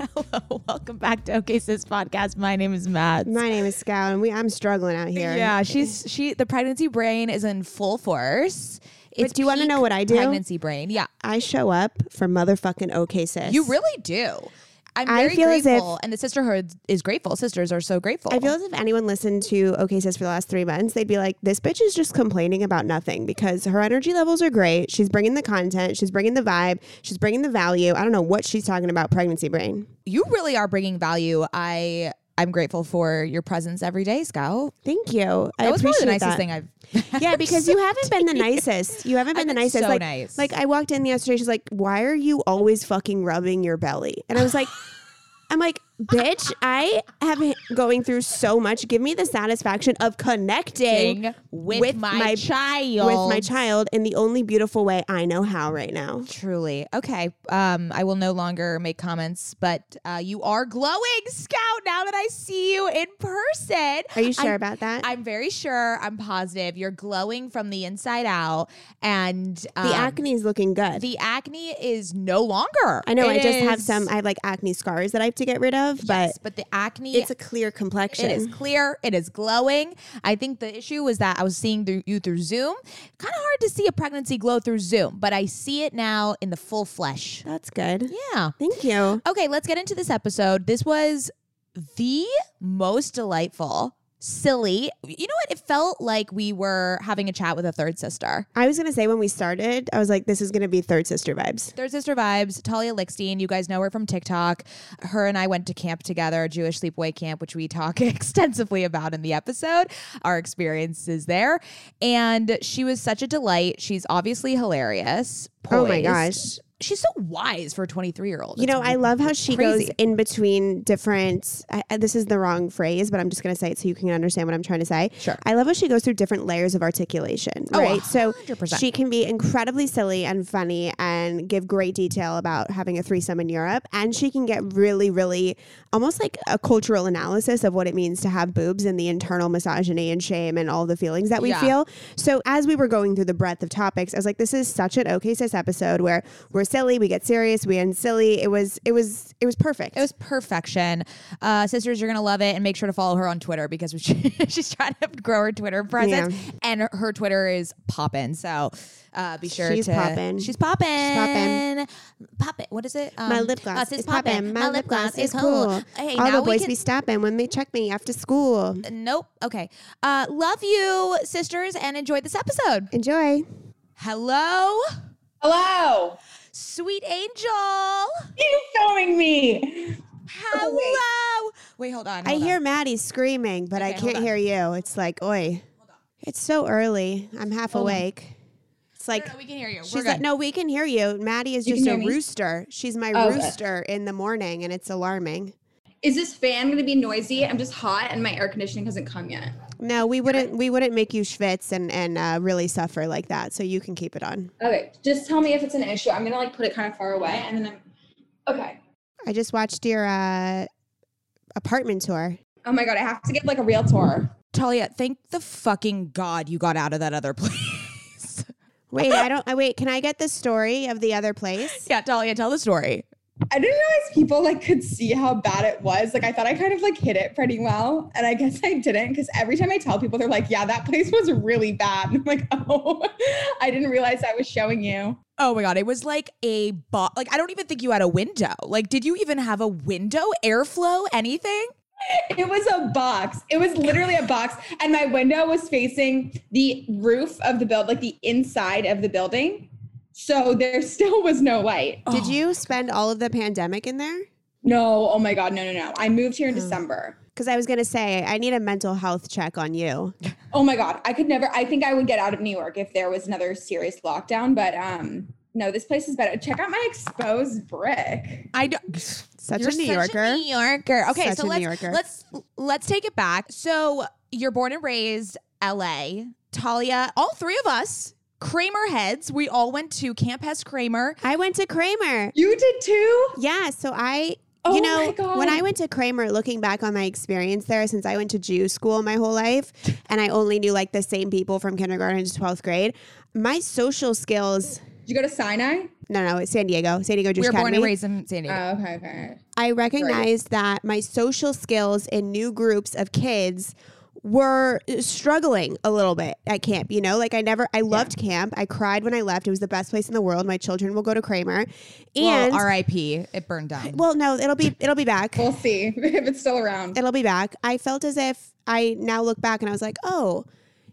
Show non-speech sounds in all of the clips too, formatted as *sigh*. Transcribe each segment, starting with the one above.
Hello, *laughs* welcome back to OK Sis Podcast. My name is Matt. My name is Scout, and we I'm struggling out here. Yeah, she's she. The pregnancy brain is in full force. It's but do you want to know what I do? Pregnancy brain. Yeah, I show up for motherfucking OK Sis. You really do. I'm very I feel grateful, as if, and the sisterhood is grateful. Sisters are so grateful. I feel as if anyone listened to OK Sis for the last three months, they'd be like, "This bitch is just complaining about nothing because her energy levels are great. She's bringing the content, she's bringing the vibe, she's bringing the value. I don't know what she's talking about. Pregnancy brain. You really are bringing value. I I'm grateful for your presence every day, Scout. Thank you. That I was probably the nicest that. thing I've. yeah, because you haven't been the nicest. You haven't been *laughs* the nicest. So like, nice. like I walked in yesterday. She's like, "Why are you always fucking rubbing your belly?" And I was like. *laughs* I'm like, bitch, I have going through so much. Give me the satisfaction of connecting with, with my, my, child. With my child in the only beautiful way I know how right now. Truly. Okay. Um, I will no longer make comments, but uh, you are glowing, Scout, now that I see you in person. Are you sure I, about that? I'm very sure. I'm positive. You're glowing from the inside out. And um, the acne is looking good. The acne is no longer. I know. It I just is, have some, I have like acne scars that I have to get rid of, yes, but but the acne it's a clear complexion. It is clear. It is glowing. I think the issue was that I was seeing through you through Zoom. Kind of hard to see a pregnancy glow through Zoom, but I see it now in the full flesh. That's good. Yeah. Thank you. Okay, let's get into this episode. This was the most delightful silly. You know what? It felt like we were having a chat with a third sister. I was gonna say when we started, I was like, this is gonna be third sister vibes. Third sister vibes. Talia Lichtstein, you guys know her from TikTok. Her and I went to camp together, Jewish sleepaway camp, which we talk *laughs* extensively about in the episode, our experiences there. And she was such a delight. She's obviously hilarious. Poised. Oh my gosh she's so wise for a 23 year old. You know, I love how she crazy. goes in between different. I, this is the wrong phrase, but I'm just going to say it so you can understand what I'm trying to say. Sure. I love how she goes through different layers of articulation, Oh, right? So 100%. she can be incredibly silly and funny and give great detail about having a threesome in Europe, and she can get really, really almost like a cultural analysis of what it means to have boobs and the internal misogyny and shame and all the feelings that we Yeah. feel. So as we were going through the breadth of topics, I was like, this is such an OK Sis episode where we're silly, we get serious, we end silly. It was, it was, it was perfect. It was perfection. Uh, sisters, you're gonna love it, and make sure to follow her on Twitter because she, *laughs* she's trying to grow her Twitter presence, and her, her Twitter is popping. So uh, be sure She's to. poppin'. She's popping. She's poppin'. Poppin'. What is it? Um, My lip gloss uh, is sis popping. My lip gloss is cool. Hey, All the boys can- be stopping when they check me after school. Nope. Okay. Uh, love you, sisters, and enjoy this episode. Enjoy. Hello, Hello. Sweet angel. You filming me? Hello. Oh, wait, hold on. I on. hear Maddie screaming, but I Okay, hold can't hear you. It's like, oi. It's so early. I'm half Hold on. awake. It's like, No, no, we can hear you. We're she's good. like, no, we can hear you. Maddie is You just a hear me? rooster. She's my Oh, good. rooster in the morning, and it's alarming. Is this fan going to be noisy? I'm just hot and my air conditioning hasn't come yet. No, we wouldn't. We wouldn't make you schwitz and and uh, really suffer like that. So you can keep it on. Okay, just tell me if it's an issue. I'm going to like put it kind of far away and then I'm Okay. I just watched your uh, apartment tour. Oh my god, I have to give like a real tour. Talia, thank the fucking God you got out of that other *laughs* place. Wait, I don't. I wait. Can I get the story of the other place? yeah, Talia, tell the story. I didn't realize people like could see how bad it was. Like I thought I kind of like hit it pretty well, and I guess *laughs* I didn't because every time I tell people, they're like, "Yeah, that place was really bad." And *laughs* I'm like, "Oh, *laughs* I didn't realize I was showing you." Oh my God, it was like a bo- like I don't even think you had a window. Like, did you even have a window, airflow, anything? It was a box. It was literally a box. And my window was facing the roof of the build, like the inside of the building. So there still was no light. Did Oh. you spend all of the pandemic in there? No, oh my God, no, no, no. I moved here in Oh. December. Because I was gonna say I need a mental health check on you. *laughs* Oh my God. I could never, I think I would get out of New York if there was another serious lockdown. But um, no, this place is better. Check out my exposed brick. I don't. Such You're a New such Yorker. a New Yorker. Okay, Such so let's Yorker. let's let's take it back. So you're born and raised L.A. Talia, all three of us, Kramer heads. We all went to Camp Hess Kramer. I went to Kramer. You did too? Yeah, so I Oh you my know, God. when I went to Kramer, looking back on my experience there, since I went to Jew school my whole life and I only knew like the same people from kindergarten to 12th grade, my social skills, Did you go to Sinai? no, no, it's San Diego, San Diego Jewish We Jewish were born and raised in San Diego. Oh, okay, okay. I recognized that my social skills in new groups of kids were struggling a little bit at camp. You know, like I never, I loved camp. I cried when I left. It was the best place in the world. My children will go to Kramer, and well, R.I.P. It burned down. *sighs* well, no, it'll be it'll be back. We'll see *laughs* if it's still around. It'll be back. I felt as if I now look back and I was like, oh.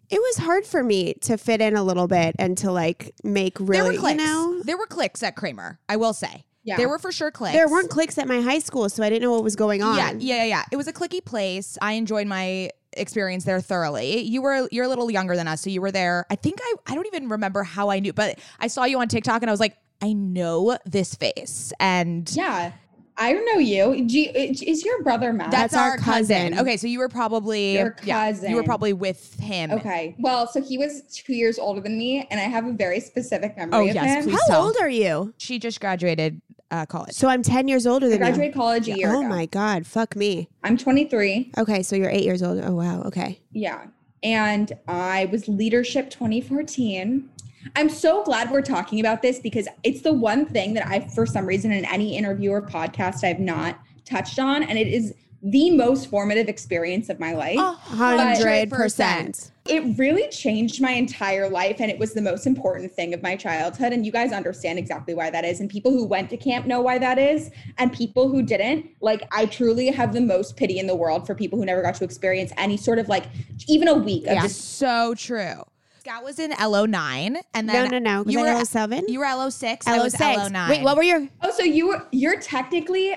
It was hard for me to fit in a little bit and to like make there really, were you know, There were clicks at Kramer. I will say. Yeah. There were for sure clicks. there weren't clicks at my high school, so I didn't know what was going on. Yeah, yeah, yeah, yeah. It was a clicky place. I enjoyed my experience there thoroughly. You were you're a little younger than us, so you were there. I think I I don't even remember how I knew, but I saw you on TikTok and I was like, I know this face, and Yeah, I know you. G- is your brother Matt? that's, That's our, our cousin. cousin. Okay, so you were probably Your yeah, you were probably with him. okay. Well, so he was two years older than me, and I have a very specific memory Oh, of yes, him. please. How tell. old are you? She just graduated uh, college. So I'm 10 years older I than you. graduated college a year Oh ago. my God. Fuck me. I'm 23. Okay. So you're eight years old. Oh, wow. Okay. Yeah. And I was leadership 2014. I'm so glad we're talking about this because it's the one thing that I, for some reason, in any interview or podcast, I've not touched on. And it is the most formative experience of my life. Hundred percent. It really changed my entire life. And it was the most important thing of my childhood. And you guys understand exactly why that is. And people who went to camp know why that is. And people who didn't, like, I truly have the most pity in the world for people who never got to experience any sort of like, even a week of Yeah, just so true. Scout was in LO nine, and then no, no. Was You were LO seven? You were LO six. I was LO6. LO nine. Wait, what were your, Oh, so you were you're technically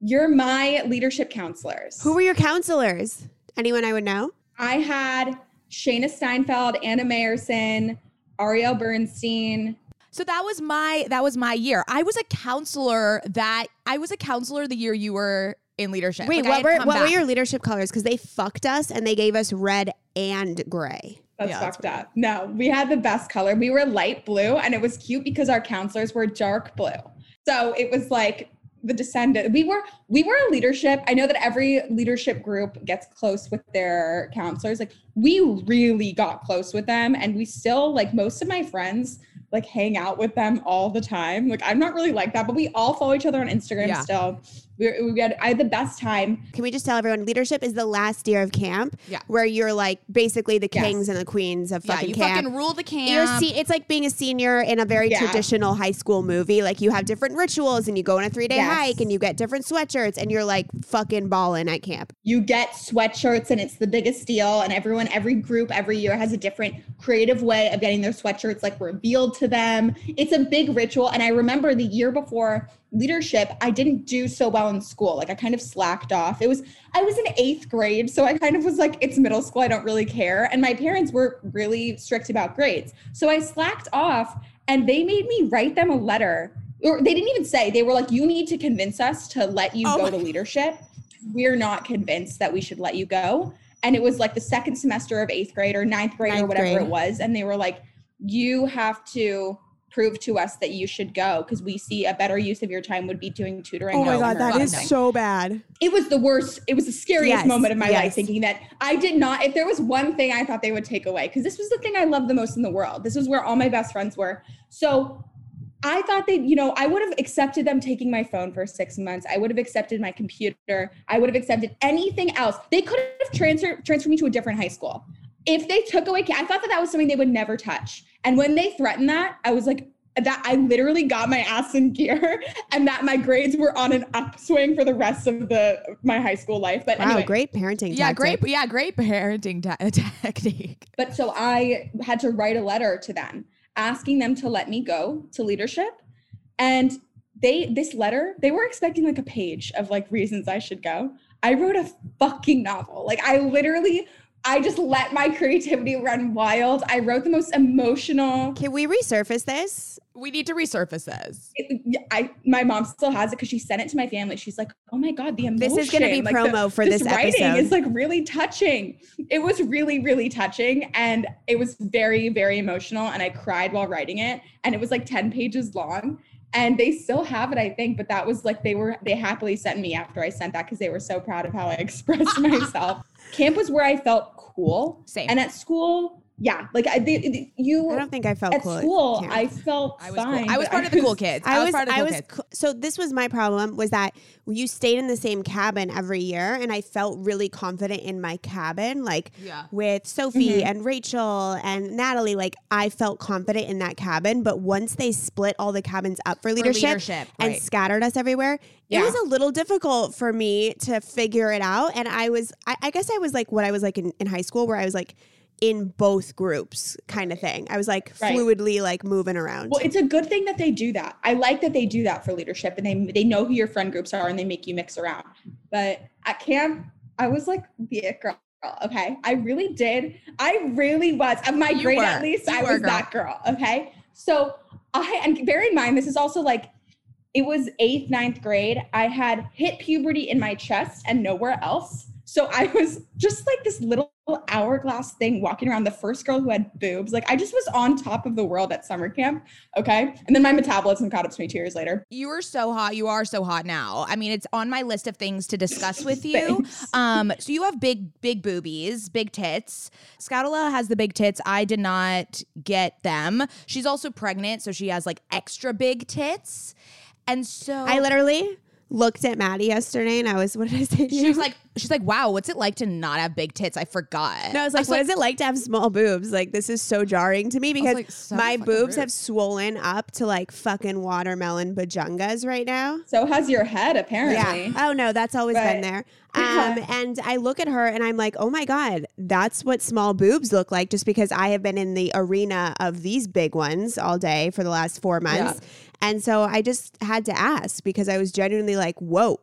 you're my leadership counselors. who were your counselors? Anyone I would know? I had Shayna Steinfeld, Anna Mayerson, Ariel Bernstein. So that was my that was my year. I was a counselor that I was a counselor the year you were in leadership. Wait, Like, what were come what were your leadership colors? Because they fucked us and they gave us red and gray. That's Yeah, that's fucked up. No, we had the best color. We were light blue, and it was cute because our counselors were dark blue. So it was like the descendant. We were we were a leadership. I know that every leadership group gets close with their counselors. Like we really got close with them, and we still like most of my friends like hang out with them all the time. Like I'm not really like that, but we all follow each other on Instagram Yeah. still. We, we had I had the best time. Can we just tell everyone leadership is the last year of camp Yeah. where you're like basically the Yes. kings and the queens of fucking Yeah, you camp. fucking rule the camp. You're se- it's like being a senior in a very Yeah. traditional high school movie. Like you have different rituals and you go on a three day Yes. hike and you get different sweatshirts and you're like fucking balling at camp. you get sweatshirts and it's the biggest deal and everyone every group every year has a different creative way of getting their sweatshirts like revealed to them it's a big ritual and i remember the year before leadership i didn't do so well in school like i kind of slacked off it was i was in eighth grade so i kind of was like it's middle school i don't really care and my parents were really strict about grades so i slacked off and they made me write them a letter or they didn't even say they were like you need to convince us to let you Oh go to leadership we're not convinced that we should let you go. And it was like the second semester of eighth grade or ninth grade or whatever grade. it was. And they were like, you have to prove to us that you should go because we see a better use of your time would be doing tutoring. Oh my god, that is so bad. it was the worst. It was the scariest Yes, moment of my yes. life thinking that I did not, if there was one thing I thought they would take away, because this was the thing I loved the most in the world. This was where all my best friends were. So I thought they, you know, I would have accepted them taking my phone for six months. I would have accepted my computer. I would have accepted anything else. They could have transferred transferred me to a different high school. If they took away, I thought that that was something they would never touch. And when they threatened that, I was like, that I literally got my ass in gear, *laughs* and that my grades were on an upswing for the rest of the my high school life. But Wow, anyway, great parenting. yeah, tactic. great. Yeah, great parenting ta- *laughs* technique. But so I had to write a letter to them asking them to let me go to leadership. And they, this letter, they were expecting like a page of like reasons I should go. I wrote a fucking novel. Like I literally, I just let my creativity run wild. I wrote the most emotional. Can we resurface this? We need to resurface this. it- I my mom still has it because she sent it to my family. She's like, "Oh my god, the emotion!" This is gonna be like, the- promo for this writing episode. is like really touching. It was really really touching, and it was very very emotional. And I cried while writing it, and it was like ten pages long. And they still have it, I think. But that was like they were they happily sent me after I sent that because they were so proud of how I *laughs* expressed *laughs* myself. Camp was where I felt cool. Same. And at school, yeah, like I they, they- you I don't think I felt at cool. school, camp. I felt I was cool. fine. I was but part of the cool *laughs* kids. I, I was, was, part of the I cool was, kids. so this was my problem was that you stayed in the same cabin every year and I felt really confident in my cabin, like Yeah. with Sophie Mm-hmm. and Rachel and Natalie, like I felt confident in that cabin. But once they split all the cabins up for leadership, leadership, and right. scattered us everywhere, it was a little difficult for me to figure it out. And I was, I, I guess I was like what I was like in, in high school where I was like in both groups kind of thing. I was like Right. fluidly like moving around. Well, it's a good thing that they do that. I like that they do that for leadership and they they know who your friend groups are and they make you mix around. But at camp, I was like the it girl. Okay. I really did. I really was. Of my You grade were. at least, You I was girl. that girl. Okay. So I and bear in mind this is also like it was eighth, ninth grade. I had hit puberty in my chest and nowhere else. So I was just like this little hourglass thing walking around the first girl who had boobs. Like I just was on top of the world at summer camp. Okay. And then my metabolism caught up to me two years later. You were so hot. You are so hot now. I mean, it's on my list of things to discuss with you. Um, so you have big, big boobies, big tits. Scoutala has the big tits. I did not get them. She's also pregnant, so she has like extra big tits. And so I literally looked at Maddie yesterday and I was, what did I say she was like, she's like, wow, what's it like to not have big tits? I forgot. no, I was like, what is it like to have small boobs? Like, this is so jarring to me because like, so my boobs rude. have swollen up to like fucking watermelon bajungas right now. So has your head, apparently. Yeah. Oh no, that's always been there. Um, and I look at her and I'm like, oh my God, that's what small boobs look like just because I have been in the arena of these big ones all day for the last four months. And so I just had to ask because I was genuinely like, whoa,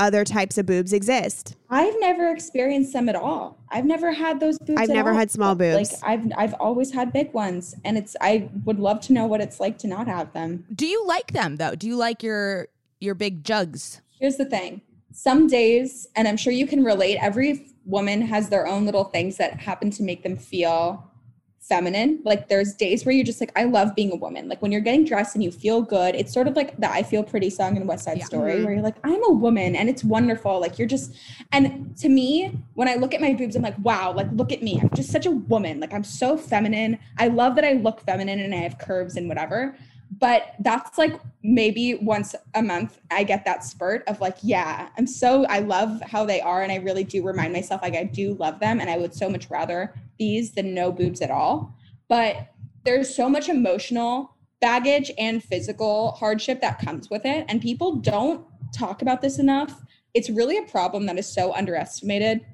other types of boobs exist. I've never experienced them at all. I've never had those boobs. I've at never all. had small boobs. Like I've I've always had big ones, and it's I would love to know what it's like to not have them. Do you like them though? Do you like your your big jugs? Here's the thing. Some days, and I'm sure you can relate, every woman has their own little things that happen to make them feel feminine. Like there's days where you're just like, I love being a woman. Like when you're getting dressed and you feel good, it's sort of like the I Feel Pretty song in West Side Yeah. Story, Mhm. where you're like, I'm a woman and it's wonderful. Like you're just, and to me, when I look at my boobs, I'm like, wow, like look at me. I'm just such a woman. Like I'm so feminine. I love that I look feminine and I have curves and whatever. But that's like maybe once a month I get that spurt of like, yeah, I'm so, I love how they are. And I really do remind myself, like, I do love them. And I would so much rather these than no boobs at all. But there's so much emotional baggage and physical hardship that comes with it. And people don't talk about this enough. It's really a problem that is so underestimated.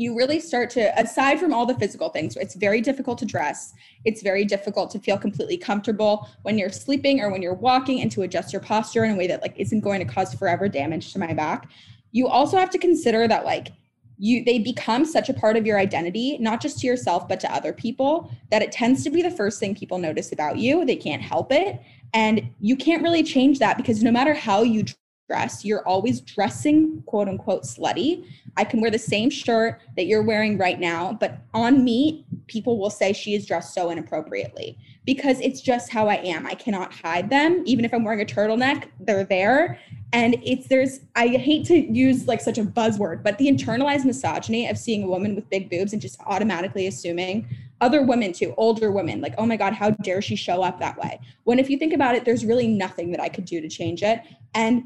You really start to, aside from all the physical things, it's very difficult to dress. It's very difficult to feel completely comfortable when you're sleeping or when you're walking and to adjust your posture in a way that like isn't going to cause forever damage to my back. You also have to consider that like you they become such a part of your identity, not just to yourself but to other people, that it tends to be the first thing people notice about you. They can't help it. And you can't really change that because no matter how you dress, you're always dressing quote unquote slutty. I can wear the same shirt that you're wearing right now, but on me, people will say she is dressed so inappropriately because it's just how I am. I cannot hide them. Even if I'm wearing a turtleneck, they're there. And it's there's I hate to use like such a buzzword, but the internalized misogyny of seeing a woman with big boobs and just automatically assuming other women too, older women, like, oh my God, how dare she show up that way? When if you think about it, there's really nothing that I could do to change it. And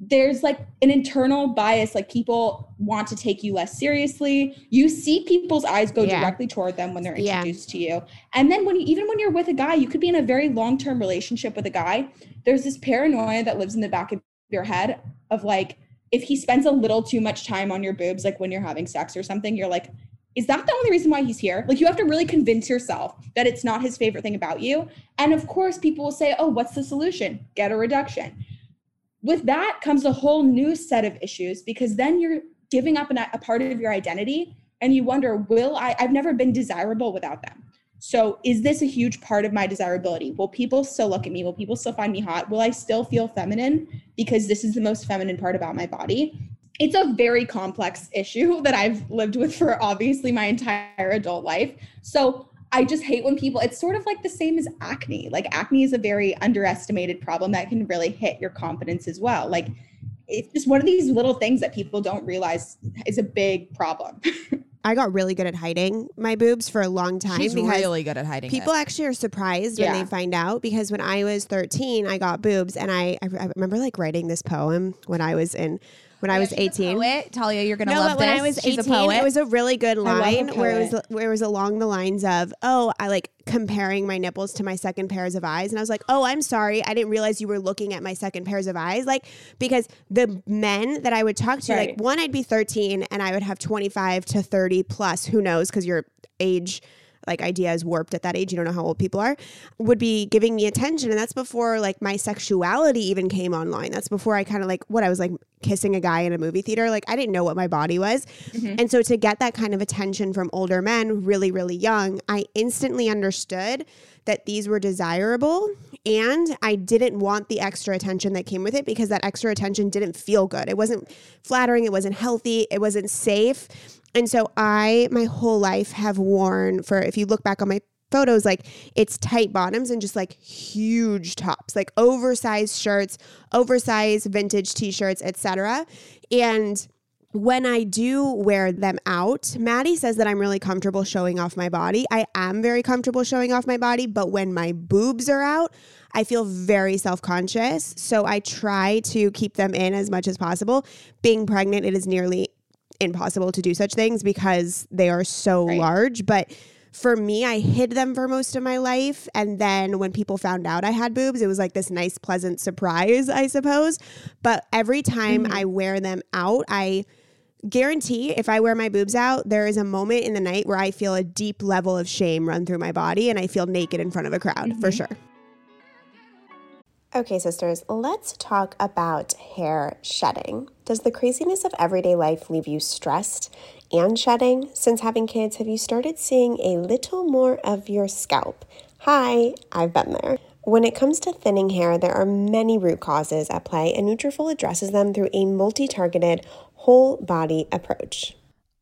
there's like an internal bias, like people want to take you less seriously. You see people's eyes go Yeah. directly toward them when they're Yeah. introduced to you. And then when you even when you're with a guy, you could be in a very long-term relationship with a guy. There's this paranoia that lives in the back of your head of like, if he spends a little too much time on your boobs, like when you're having sex or something, you're like, is that the only reason why he's here? Like you have to really convince yourself that it's not his favorite thing about you. And of course, people will say, oh, what's the solution? Get a reduction. With that comes a whole new set of issues because then you're giving up an, a part of your identity and you wonder, will I? I've never been desirable without them. So is this a huge part of my desirability? Will people still look at me? Will people still find me hot? Will I still feel feminine because this is the most feminine part about my body? It's a very complex issue *laughs* that I've lived with for obviously my entire adult life. So I just hate when people, it's sort of like the same as acne. Like acne is a very underestimated problem that can really hit your confidence as well. Like it's just one of these little things that people don't realize is a big problem. *laughs* I got really good at hiding my boobs for a long time She's because really good at hiding people it. actually are surprised when they find out because when I was 13, I got boobs and I, I, I remember like writing this poem when I was in when I was 18. Poet, Talia, you're gonna No, love but when this. I was She's 18, a poet. it was a really good line where it was where it was along the lines of, "Oh, I like comparing my nipples to my second pairs of eyes," and I was like, "Oh, I'm sorry, I didn't realize you were looking at my second pairs of eyes." Like because the men that I would talk to, like one, I'd be 13 and I would have 25 to 30 plus, who knows, because your age like idea is warped at that age. You don't know how old people are, would be giving me attention. And that's before like my sexuality even came online. That's before I kind of like what I was like kissing a guy in a movie theater. Like I didn't know what my body was. Mm-hmm. And so to get that kind of attention from older men really, really young, I instantly understood that these were desirable and I didn't want the extra attention that came with it because that extra attention didn't feel good. It wasn't flattering, it wasn't healthy, it wasn't safe. And so I my whole life have worn for if you look back on my photos like it's tight bottoms and just like huge tops, like oversized shirts, oversized vintage t-shirts, etc. And when I do wear them out, Maddie says that I'm really comfortable showing off my body. I am very comfortable showing off my body, but when my boobs are out, I feel very self conscious. So I try to keep them in as much as possible. Being pregnant, it is nearly impossible to do such things because they are so Right. large. But for me, I hid them for most of my life. And then when people found out I had boobs, it was like this nice, pleasant surprise, I suppose. But every time mm. I wear them out, I guarantee if I wear my boobs out, there is a moment in the night where I feel a deep level of shame run through my body and I feel naked in front of a crowd for mm-hmm. sure. Okay, sisters, let's talk about hair shedding. Does the craziness of everyday life leave you stressed and shedding? Since having kids, have you started seeing a little more of your scalp? Hi, I've been there. When it comes to thinning hair, there are many root causes at play, and Nutrafol addresses them through a multi-targeted, whole body approach.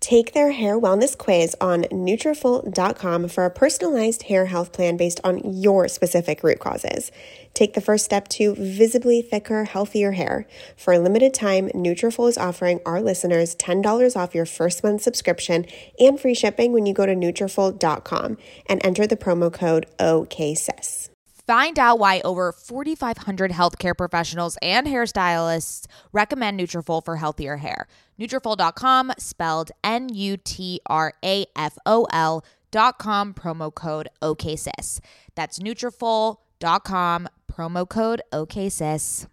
Take their hair wellness quiz on Nutrafol.com for a personalized hair health plan based on your specific root causes. Take the first step to visibly thicker, healthier hair. For a limited time, Nutrafol is offering our listeners $10 off your first month subscription and free shipping when you go to Nutrafol.com and enter the promo code OKSIS. Find out why over 4,500 healthcare professionals and hairstylists recommend Nutrafol for healthier hair. Nutrafol.com, spelled N-U-T-R-A-F-O-L dot com, promo code OKSIS. That's Nutrafol.com, promo code OKSIS.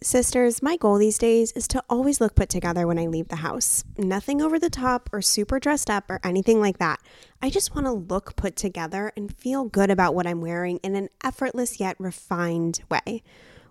Sisters, my goal these days is to always look put together when I leave the house. Nothing over the top or super dressed up or anything like that. I just want to look put together and feel good about what I'm wearing in an effortless yet refined way.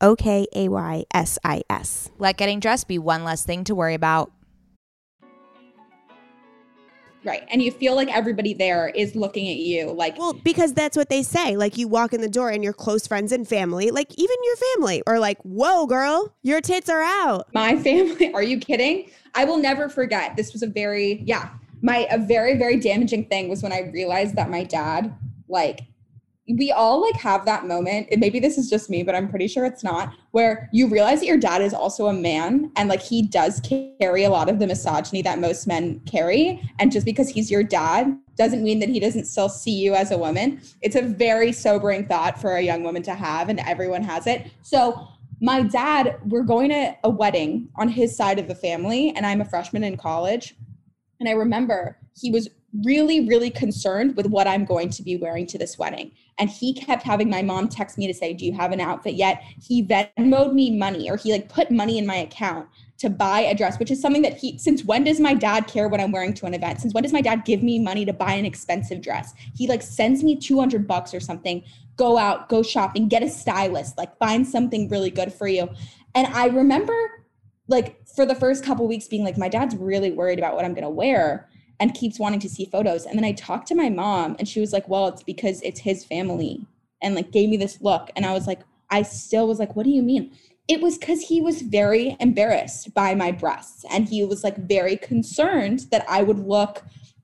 O K A Y S I S. Let getting dressed be one less thing to worry about. Right. And you feel like everybody there is looking at you like Well, because that's what they say. Like you walk in the door and your close friends and family, like even your family, are like, whoa, girl, your tits are out. my *laughs* family. Are you kidding? I will never forget. This was a very, yeah, my, a very, very damaging thing was when I realized that my dad, like, we all like have that moment and maybe this is just me but i'm pretty sure it's not where you realize that your dad is also a man and like he does carry a lot of the misogyny that most men carry and just because he's your dad doesn't mean that he doesn't still see you as a woman. It's a very sobering thought for a young woman to have and everyone has it. So my dad we're going to a wedding on his side of the family and i'm a freshman in college and i remember he was really, really concerned with what I'm going to be wearing to this wedding. And he kept having my mom text me to say, Do you have an outfit yet? He Venmoed me money or he like put money in my account to buy a dress, which is something that he, since when does my dad care what I'm wearing to an event? Since when does my dad give me money to buy an expensive dress? He like sends me 200 bucks or something, go out, go shopping, get a stylist, like find something really good for you. And I remember like for the first couple weeks being like, my dad's really worried about what I'm going to wear and keeps wanting to see photos. And then I talked to my mom and she was like, well, it's because it's his family and like gave me this look. And I was like, I still was like, what do you mean? It was because he was very embarrassed by my breasts and he was like very concerned that I would look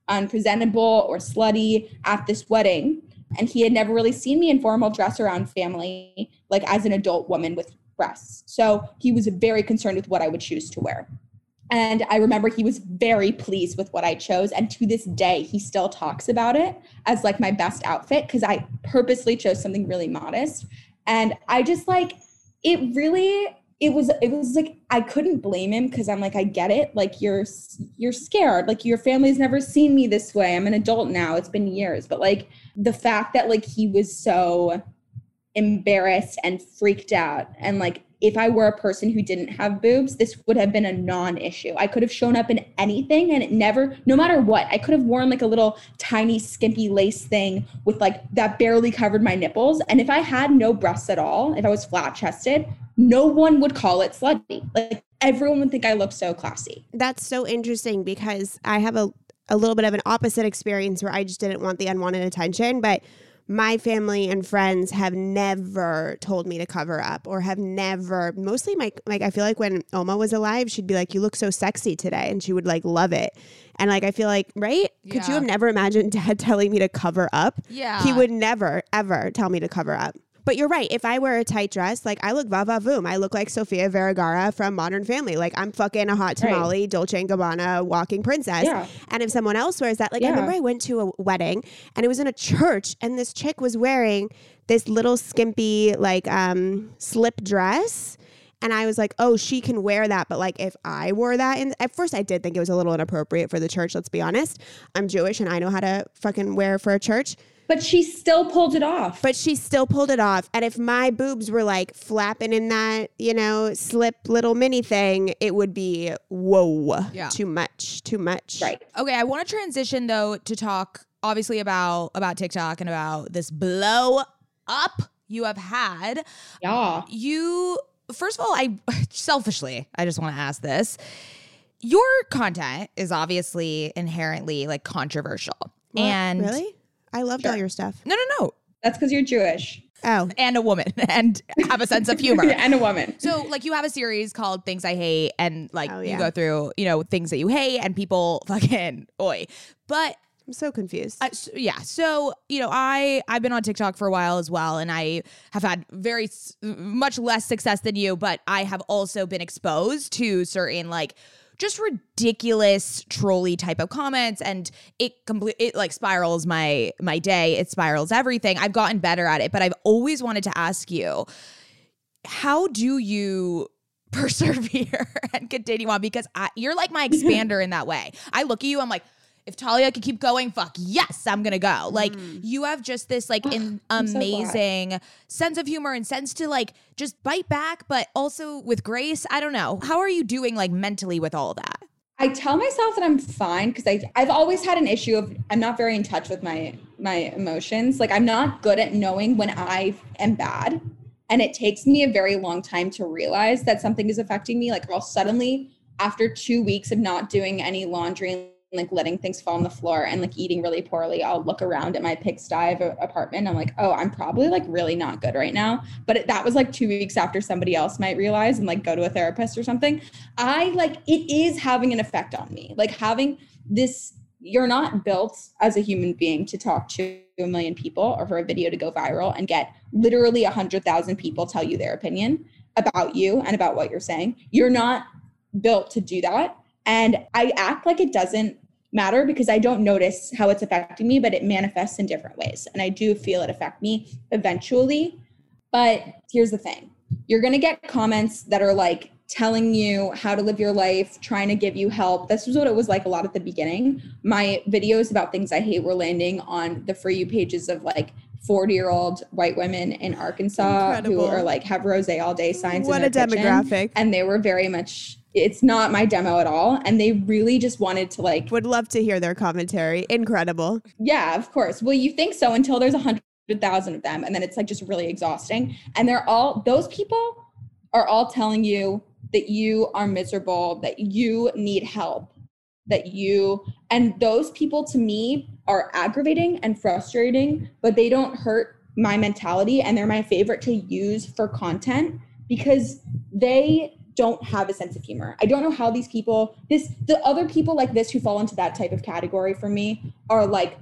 unpresentable or slutty at this wedding. And he had never really seen me in formal dress around family, like as an adult woman with breasts. So he was very concerned with what I would choose to wear. And I remember he was very pleased with what I chose. And to this day, he still talks about it as like my best outfit because I purposely chose something really modest. And I just like it really it was it was like I couldn't blame him because I'm like I get it. Like you're you're scared. Like your family's never seen me this way. I'm an adult now. It's been years. But like the fact that like he was so embarrassed and freaked out and like if I were a person who didn't have boobs, this would have been a non issue. I could have shown up in anything and it never, no matter what, I could have worn like a little tiny skimpy lace thing with like that barely covered my nipples. And if I had no breasts at all, if I was flat chested, no one would call it slutty. Like everyone would think I look so classy. That's so interesting because I have a, a little bit of an opposite experience where I just didn't want the unwanted attention. But my family and friends have never told me to cover up or have never mostly my like I feel like when Oma was alive she'd be like you look so sexy today and she would like love it. And like I feel like right? Could you have never imagined *laughs* dad telling me to cover up? Yeah. he would never ever tell me to cover up but you're right. If I wear a tight dress, like I look va va voom. I look like Sofia Vergara from Modern Family. Like I'm fucking a hot Right. tamale, Dolce and Gabbana, walking princess. Yeah. And if someone else wears that, like I remember I went to a wedding and it was in a church and this chick was wearing this little skimpy like um slip dress. And I was like, oh, she can wear that. But like, if I wore that, in at first I did think it was a little inappropriate for the church. Let's be honest. I'm Jewish and I know how to fucking wear for a church. But she still pulled it off. But she still pulled it off. And if my boobs were like flapping in that, you know, slip little mini thing, it would be whoa, Yeah. too much, too much. right. Okay, I want to transition though to talk obviously about about TikTok and about this blow up you have had. Yeah. You first of all, I selfishly, I just want to ask this. Your content is obviously inherently like controversial. What? And really, I loved all your stuff. No, no, no. That's because you're Jewish Oh, *laughs* And a woman *laughs* and have a sense of *laughs* humor. and a woman. So like you have a series called Things I Hate and like Oh, you go through, you know, things that you hate and people fucking oi. But I'm so confused. Uh, s- yeah. So, you know, I I've been on TikTok for a while as well and I have had very much less success than you, but I have also been exposed to certain like just ridiculous trolley type of comments and it complete it like spirals my my day. It spirals everything. I've gotten better at it but i've always wanted to ask you how do you *laughs* persevere and continue on? Because I, you're like my *laughs* expander in that way. I look at you i'm like if Talia could keep going, fuck yes, I'm gonna go. Like mm. you have just this like in *gasps* I'm so amazing sense of humor and sense to like just bite back, but also with grace. I don't know. How are you doing like mentally with all that? I tell myself that I'm fine because I I've always had an issue of I'm not very in touch with my my emotions. Like I'm not good at knowing when I am bad. And it takes me a very long time to realize that something is affecting me. Like I'll suddenly, after two weeks of not doing any laundry and like letting things fall on the floor and like eating really poorly, I'll look around at my pigsty of a apartment. I'm like, oh, I'm probably like really not good right now. But it, that was like two weeks after somebody else might realize and like go to a therapist or something. I like it is having an effect on me. Like having this, you're not built as a human being to talk to a million people or for a video to go viral and get literally a hundred thousand people tell you their opinion about you and about what you're saying. You're not built to do that. And I act like it doesn't matter because I don't notice how it's affecting me, but it manifests in different ways. And I do feel it affect me eventually. But here's the thing you're going to get comments that are like telling you how to live your life, trying to give you help. This was what it was like a lot at the beginning. My videos about things I hate were landing on the For You pages of like 40 year old white women in Arkansas Incredible. who are like have rose all day signs. What in their a kitchen. demographic. And they were very much, it's not my demo at all. And they really just wanted to like, Would love to hear their commentary. Incredible. yeah, of course. Well, you think so until there's a hundred thousand of them. And then it's like just really exhausting. And they're all, those people are all telling you that you are miserable, that you need help, that you, and those people to me are aggravating and frustrating, but they don't hurt my mentality. And they're my favorite to use for content because they don't have a sense of humor. I don't know how these people, this, the other people like this who fall into that type of category for me are like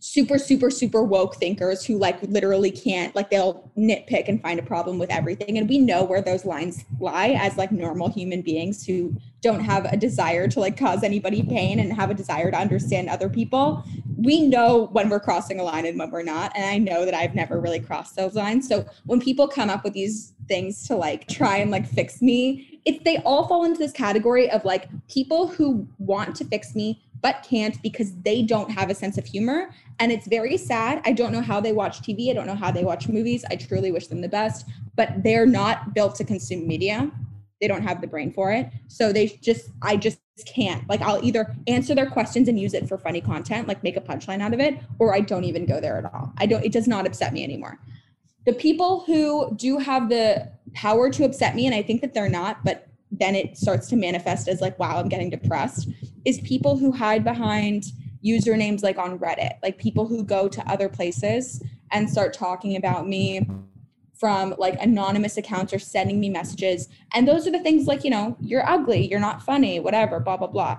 super super super woke thinkers who like literally can't like they'll nitpick and find a problem with everything. And we know where those lines lie as like normal human beings who don't have a desire to like cause anybody pain and have a desire to understand other people. We know when we're crossing a line and when we're not. And i know that i've never really crossed those lines. So when people come up with these things to like try and like fix me it's they all fall into this category of like people who want to fix me but can't because they don't have a sense of humor. And it's very sad. I don't know how they watch tv i don't know how they watch movies. I truly wish them the best but they're not built to consume media. They don't have the brain for it. So they just i just can't. Like i'll either answer their questions and use it for funny content like make a punchline out of it or i don't even go there at all. I don't it does not upset me anymore. The people who do have the power to upset me and i think that they're not but then it starts to manifest as like wow i'm getting depressed is people who hide behind usernames like on reddit like people who go to other places and start talking about me from like anonymous accounts or sending me messages. And those are the things like you know you're ugly you're not funny whatever blah blah blah.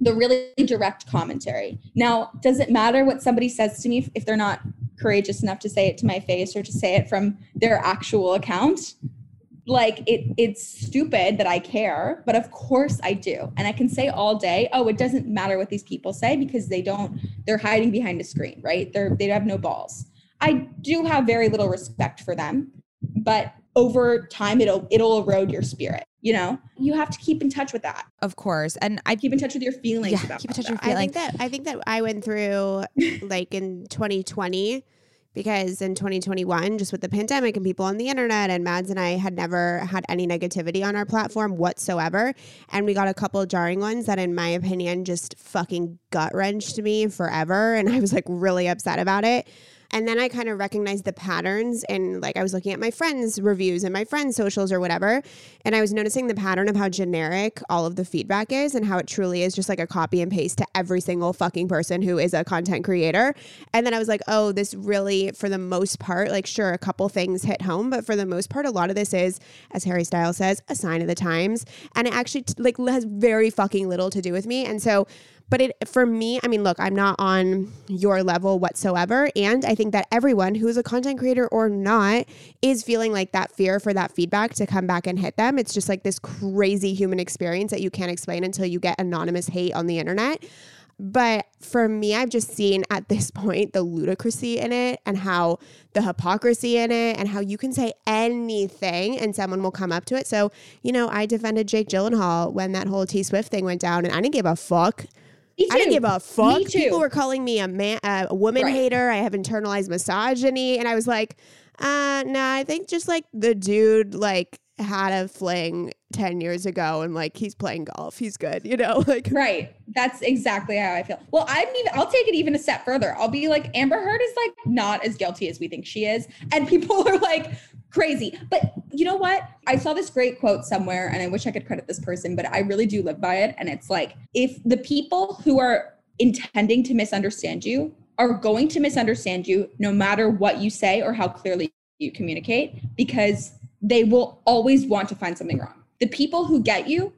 The really direct commentary. Now does it matter what somebody says to me if- they're not courageous enough to say it to my face or to say it from their actual account like it it's stupid that I care, but of course I do. And I can say all day, oh, it doesn't matter what these people say because they don't they're hiding behind a screen, right? They're they have no balls. I do have very little respect for them, but over time it'll it'll erode your spirit, you know? You have to keep in touch with that. Of course. And I Keep in touch with your feelings yeah, about keep in touch that. with your feelings I feelings. think that I think that I went through like in 2020 because in 2021 just with the pandemic and people on the internet and Mads and I had never had any negativity on our platform whatsoever and we got a couple jarring ones that in my opinion just fucking gut wrenched me forever and I was like really upset about it. And then I kind of recognized the patterns and like I was looking at my friends' reviews and my friends' socials or whatever. And I was noticing the pattern of how generic all of the feedback is and how it truly is just like a copy and paste to every single fucking person who is a content creator. And then I was like, oh, this really, for the most part, like sure, a couple things hit home, but for the most part, a lot of this is, as Harry Styles says, a sign of the times. And it actually like has very fucking little to do with me. And so but it for me, I mean, look, I'm not on your level whatsoever. And I think that everyone who's a content creator or not is feeling like that fear for that feedback to come back and hit them. It's just like this crazy human experience that you can't explain until you get anonymous hate on the internet. But for me, I've just seen at this *laughs* point the ludicrousy in it and how the hypocrisy in it and how you can say anything and someone will come up to it. So, you know, I defended Jake Gyllenhaal when that whole T Swift thing went down and I didn't give a fuck. I didn't give a fuck. People were calling me a man, a woman Right. hater. I have internalized misogyny, and I was like, uh, no, I think just like the dude like had a fling ten years ago, and like he's playing golf. He's good, you know, *laughs* like Right. That's exactly how I feel. Well, I'm even I'll take it even a step further. I'll be like, Amber Heard is like not as guilty as we think she is. And people *laughs* are like crazy. But you know what? I saw this great quote somewhere and I wish I could credit this person, but I really do live by it. And it's like, if the people who are intending to misunderstand you are going to misunderstand you no matter what you say or how clearly you communicate, because they will always want to find something wrong. The people who get you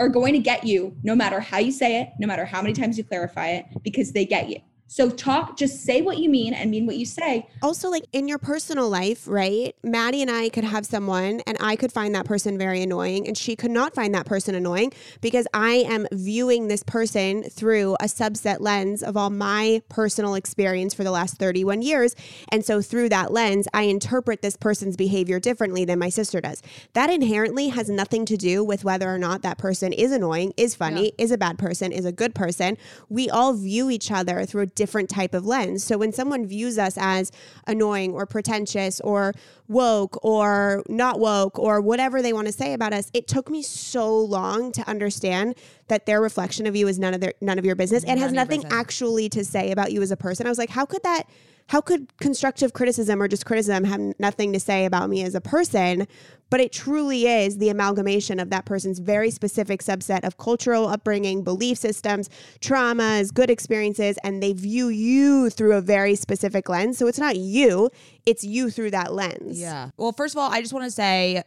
are going to get you no matter how you say it, no matter how many times you clarify it, because they get you. So talk, just say what you mean and mean what you say. Also, like in your personal life, right? Maddie and I could have someone and I could find that person very annoying and she could not find that person annoying because I am viewing this person through a subset lens of all my personal experience for the last 31 years. And so through that lens, I interpret this person's behavior differently than my sister does. That inherently has nothing to do with whether or not that person is annoying, is funny, is a bad person, is a good person. We all view each other through a different type of lens. So when someone views us as annoying or pretentious or woke or not woke or whatever they want to say about us, it took me so long to understand that their reflection of you is none of their none of your business and has nothing actually to say about you as a person. I was like, how could that how could constructive criticism or just criticism have nothing to say about me as a person? But it truly is the amalgamation of that person's very specific subset of cultural upbringing, belief systems, traumas, good experiences, and they view you through a very specific lens. So it's not you, it's you through that lens. Yeah. Well, first of all, I just want to say,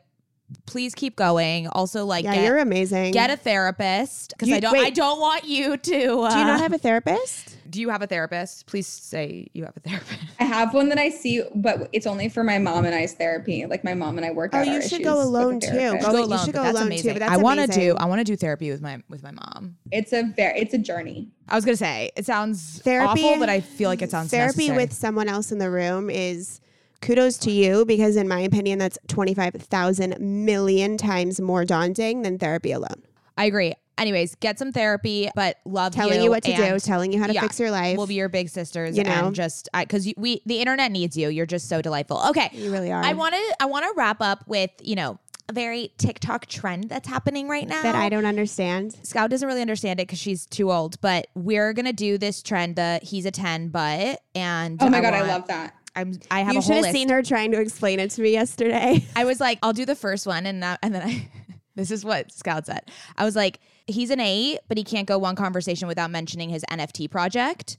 please keep going. Also, like, Yeah, get, you're amazing. get a therapist because I don't. wait. I don't want you to. Uh, Do you not have a therapist? Do you have a therapist? Please say you have a therapist. I have one that I see, but it's only for my mom and I's therapy. Like my mom and I work Oh, out. you should go alone too. therapist. Go- Go you alone, should go that's alone too, amazing. but that's I want to do. I want to do therapy with my with my mom. It's a very, it's a journey. I was gonna say it sounds Therapy- awful, but I feel like it sounds therapy necessary. with someone else in the room is kudos to you because in my opinion that's 25,000 million times more daunting than therapy alone. I agree. Anyways, get some therapy, but love Telling you, what to do, telling you how to yeah, fix your life. We'll be your big sisters, You know? and just because we the internet needs you. You're just so delightful. Okay, you really are. I want to I want to wrap up with you know a very TikTok trend that's happening right now that I don't understand. Scout doesn't really understand it because she's too old, but we're gonna do this trend. The he's a ten, but and Oh my God, I love that. I'm I have You a should whole have list. seen her trying to explain it to me yesterday. *laughs* I was like, I'll do the first one, and that, and then I. *laughs* This is what Scout said. I was like, he's an eight, but he can't go one conversation without mentioning his NFT project.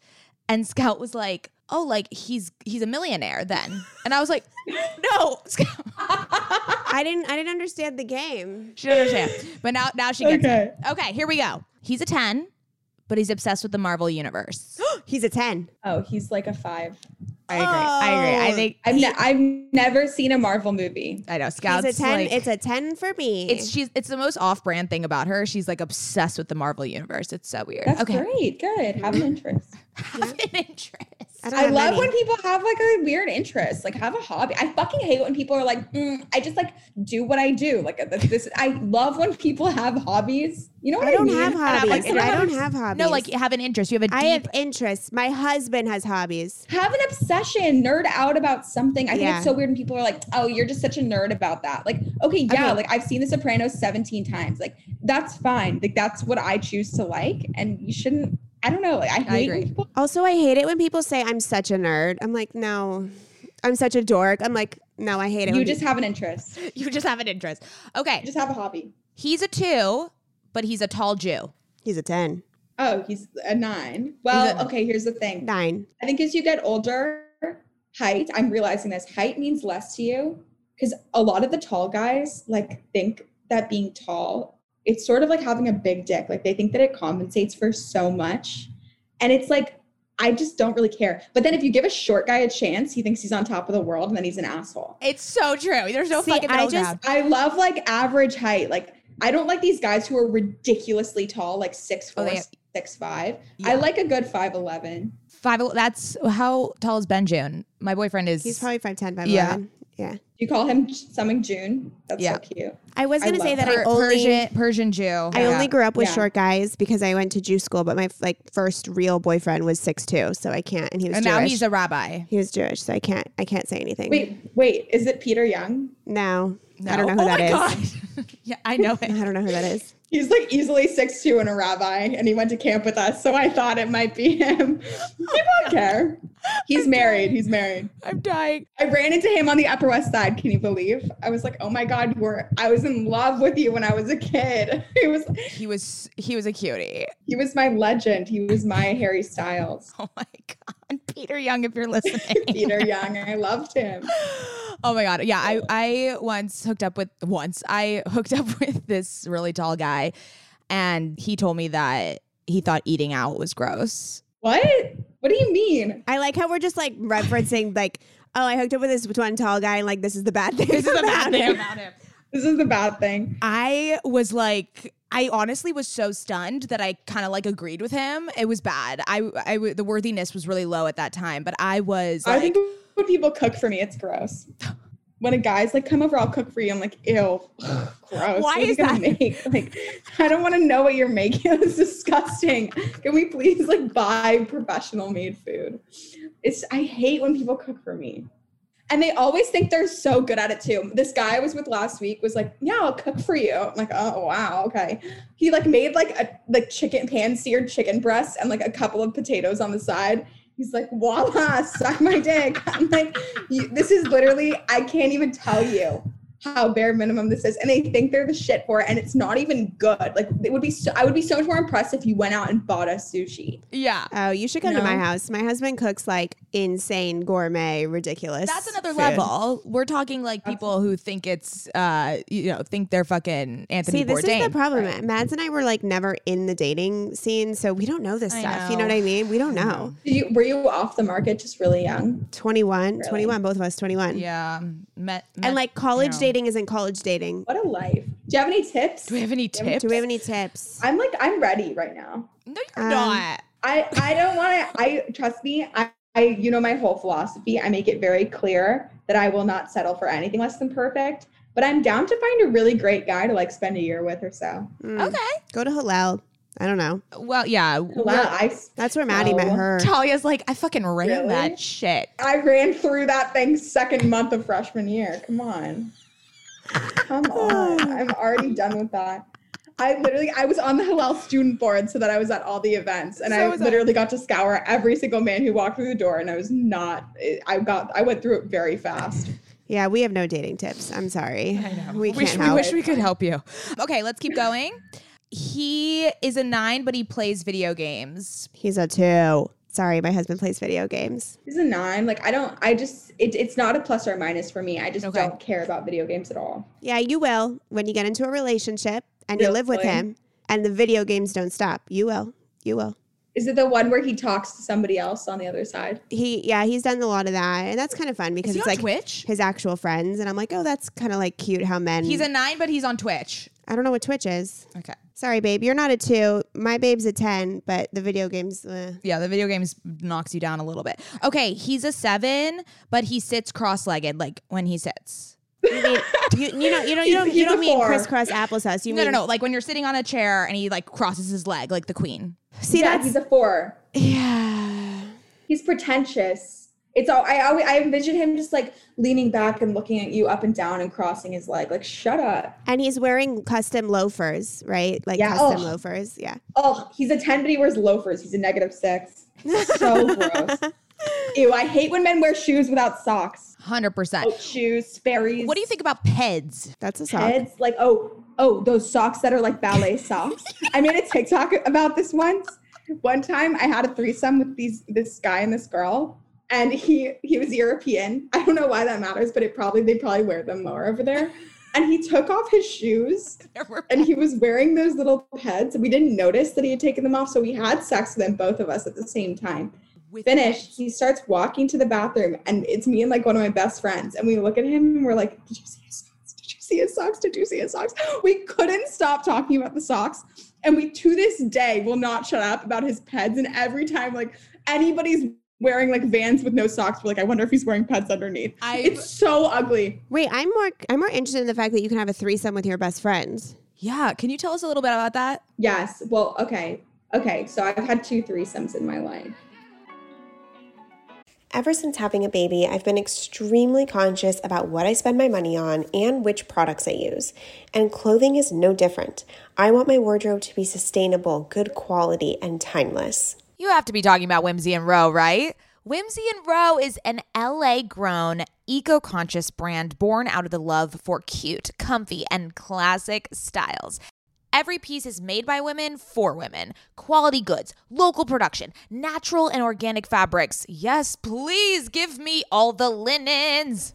And Scout was like, oh, like he's he's a millionaire then. *laughs* And I was like, no, Scout. I didn't I didn't understand the game. She doesn't understand. But now now she gets Okay. it. Okay, here we go. He's a 10, but he's obsessed with the Marvel universe. He's a 10. Oh, he's like a five. I agree. I agree. I oh. think I've, ne- I've never seen a Marvel movie. I know He's Scout's a 10. like- it's a 10 for me. it's she's it's the most off-brand thing about her. She's like obsessed with the Marvel universe. It's so weird. That's okay. great. Good. Have an *laughs* interest. Have an interest. Don't I love any. when people have like a weird interest, like have a hobby. I fucking hate when people are like, "Mm, I just like do what I do. Like this, this, I love when people have hobbies. You know what I I, don't mean? have I'm hobbies. like, I don't "Interest." have hobbies. No, like you have an interest. You have a deep I have interests. My husband has hobbies. Have an obsession, nerd out about something. I think Yeah. it's so weird when people are like, "Oh, you're just such a nerd about that." Like, okay, yeah, Okay. like I've seen The Sopranos 17 times. Like, that's fine. Like, that's what I choose to like, and you shouldn't. I don't know. I hate when agree. people Also, I hate it when people say I'm such a nerd. I'm like, no, I'm such a dork. I'm like, no, I hate it. You just peop- have an interest. *laughs* you just have an interest. Okay. You just have a hobby. He's a two, but he's a tall Jew. he's a 10, Oh, he's a nine. Well, a- okay, here's the thing. nine. I think as you get older, height, I'm realizing this, height means less to you because a lot of the tall guys like think that being tall, it's sort of like having a big dick. Like they think that it compensates for so much. And it's like, I just don't really care. But then if you give a short guy a chance, he thinks he's on top of the world and then he's an asshole. It's so true. There's no See, fucking I middle just- ground. I love like average height. Like I don't like these guys who are ridiculously tall, like six four, Oh, they- six five. Yeah. I like a good five eleven. Five. That's how tall is Ben June? My boyfriend is. He's probably 5'10, 5'11. Yeah. Yeah. You call him something June? That's Yeah. so cute. I was going to say that Per- I only. Persian Persian Jew. I only grew up with Yeah. short guys because I went to Jew school, but my like first real boyfriend was 6'2", so I can't, and he was and Jewish. now he's a rabbi. he was Jewish, so I can't, I can't say anything. Wait, wait, is it Peter Young? No, No. I don't know who that is. oh that my is. God. *laughs* yeah, I know *laughs* it. I don't know who that is. He's like easily six two and a rabbi, and he went to camp with us, so I thought it might be him. People don't care. He's married. He's married. I'm dying. I ran into him on the Upper West Side. Can you believe? I was like, oh my god, you were. I was in love with you when I was a kid. *laughs* He was. He was he was a cutie. He was my legend. He was my Harry Styles. Oh my god, Peter Young, if you're listening. *laughs* Peter Young. I loved him. *gasps* Oh my god. Yeah, I I once hooked up with once I hooked up *laughs* with this really tall guy and he told me that he thought eating out was gross. What? What do you mean? I like how we're just like referencing like, oh, I hooked up with this one tall guy, and like this is the bad thing. This is the bad thing. about him. This is the bad thing. I was like, I honestly was so stunned that I kind of like agreed with him. It was bad. I, I, the worthiness was really low at that time, but I was I like, think when people cook for me, it's gross. When a guy's like, "Come over, I'll cook for you," I'm like, "Ew, *sighs* gross." Why what is that? Make? *laughs* Like, I don't want to know what you're making. *laughs* It's disgusting. Can we please like buy professional made food? It's I hate when people cook for me. And they always think they're so good at it too. This guy I was with last week was like, "Yeah, I'll cook for you." I'm like, "Oh wow, okay." He like made like a like chicken pan seared chicken breast and like a couple of potatoes on the side. He's like, "Voila, suck my dick." *laughs* I'm like, "This is literally I can't even tell you how bare minimum this is." And they think they're the shit for it, and it's not even good. Like it would be, so, I would be so much more impressed if you went out and bought us sushi. yeah. Oh, you should come to my house. My husband cooks like insane gourmet, ridiculous. That's another food. level. We're talking like people who think it's, uh, you know, think they're fucking Anthony See, this Bourdain. is the problem. Mads and I were like never in the dating scene, so we don't know this I stuff. You know know. what I mean? We don't know. Did you were you off the market just really young? 21, 21, both of us 21. yeah. Met, met, And like college know. dating isn't college dating. What a life. Do you have any tips? Do we have any tips? Do we have any tips? I'm like I'm ready right now. No, you're Um, not. I I don't want to. I trust me. I, I you know my whole philosophy. I make it very clear that I will not settle for anything less than perfect. But I'm down to find a really great guy to like spend a year with or so. Mm. Okay. Go to Hillel. I don't know. Well, yeah. Wow, we're- I That's where Maddie met her. Talia's like, I fucking ran Really? that shit. I ran through that thing second month of freshman year. Come on. Come *sighs* on. I'm already done with that. I literally I was on the Hillel student board so that I was at all the events and So I was I. literally got to scour every single man who walked through the door and I was not I got I went through it very fast. Yeah, we have no dating tips. I'm sorry. I know. We can't wish, we help. wish we could help you. Okay, let's keep going. He is a nine, but he plays video games. He's a two. Sorry, my husband plays video games. He's a nine. Like I don't I just it, it's not a plus or minus for me. I just Okay. don't care about video games at all. Yeah, you will when you get into a relationship and you live with him and the video games don't stop. You will. You will. Is it the one where he talks to somebody else on the other side? He yeah, he's done a lot of that. And that's kind of fun because Is it's like Twitch? his actual friends and I'm like, "Oh, that's kind of like cute how men He's a nine, but he's on Twitch. I don't know what Twitch is. Okay. Sorry, babe. You're not a 2. My babe's a 10, but the video games uh, Yeah, the video games knocks you down a little bit. Okay, he's a seven, but he sits cross-legged, like when he sits. you, mean, you, you know you *laughs* don't you He's- don't you don't mean crisscross applesauce. You no, mean no, no. Like when you're sitting on a chair and he like crosses his leg, like the queen. See yeah, that's he's a four. yeah. He's pretentious. It's all I always I envision him just like leaning back and looking at you up and down and crossing his leg. Like, shut up. And he's wearing custom loafers, right? Like Yeah. custom Oh. loafers. Yeah. Oh, he's a 10, but he wears loafers. He's a negative six. *laughs* So gross. Ew, I hate when men wear shoes without socks. Hundred percent. Oat shoes, Sperry's. What do you think about peds? That's a sock. Heads like oh oh those socks that are like ballet *laughs* socks. I made a TikTok about this once. One time I had a threesome with these this guy and this girl, and he he was European. I don't know why that matters, but it probably they probably wear them more over there. And he took off his shoes *laughs* and he was wearing those little pads. We didn't notice that he had taken them off, so we had sex with them both of us at the same time. With Finished. He starts walking to the bathroom, and it's me and like one of my best friends, and we look at him and we're like, "Did you see his socks? Did you see his socks? Did you see his socks?" *gasps* We couldn't stop talking about the socks, and we to this day will not shut up about his peds. And every time like anybody's wearing like Vans with no socks, we're like, "I wonder if he's wearing peds underneath." I've- it's so ugly. Wait, I'm more I'm more interested in the fact that you can have a threesome with your best friends. Yeah, can you tell us a little bit about that? Yes. Well, okay. Okay. So I've had two threesomes in my life. Ever since having a baby, I've been extremely conscious about what I spend my money on and which products I use. And clothing is no different. I want my wardrobe to be sustainable, good quality, and timeless. You have to be talking about Whimsy and Row, right? Whimsy and Row is an LA grown, eco conscious brand born out of the love for cute, comfy, and classic styles. Every piece is made by women for women. Quality goods, local production, natural and organic fabrics. Yes, please give me all the linens.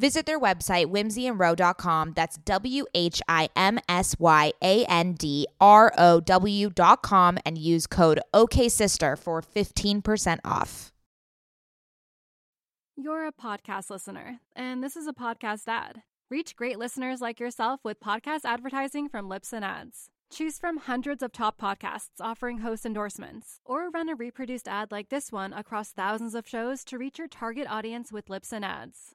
Visit their website, whimsyandrow.com. That's W H I M S Y A N D R O W.com and use code OKSister for 15% off. You're a podcast listener, and this is a podcast ad. Reach great listeners like yourself with podcast advertising from Libsyn Ads. Choose from hundreds of top podcasts offering host endorsements, or run a reproduced ad like this one across thousands of shows to reach your target audience with Libsyn Ads.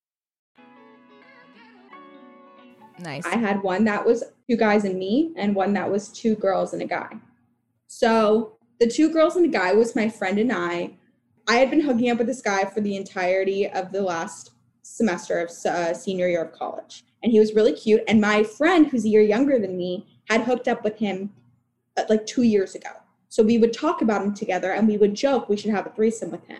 Nice. I had one that was two guys and me, and one that was two girls and a guy. So the two girls and a guy was my friend and I. I had been hooking up with this guy for the entirety of the last semester of uh, senior year of college, and he was really cute. And my friend, who's a year younger than me, had hooked up with him uh, like two years ago. So we would talk about him together, and we would joke we should have a threesome with him.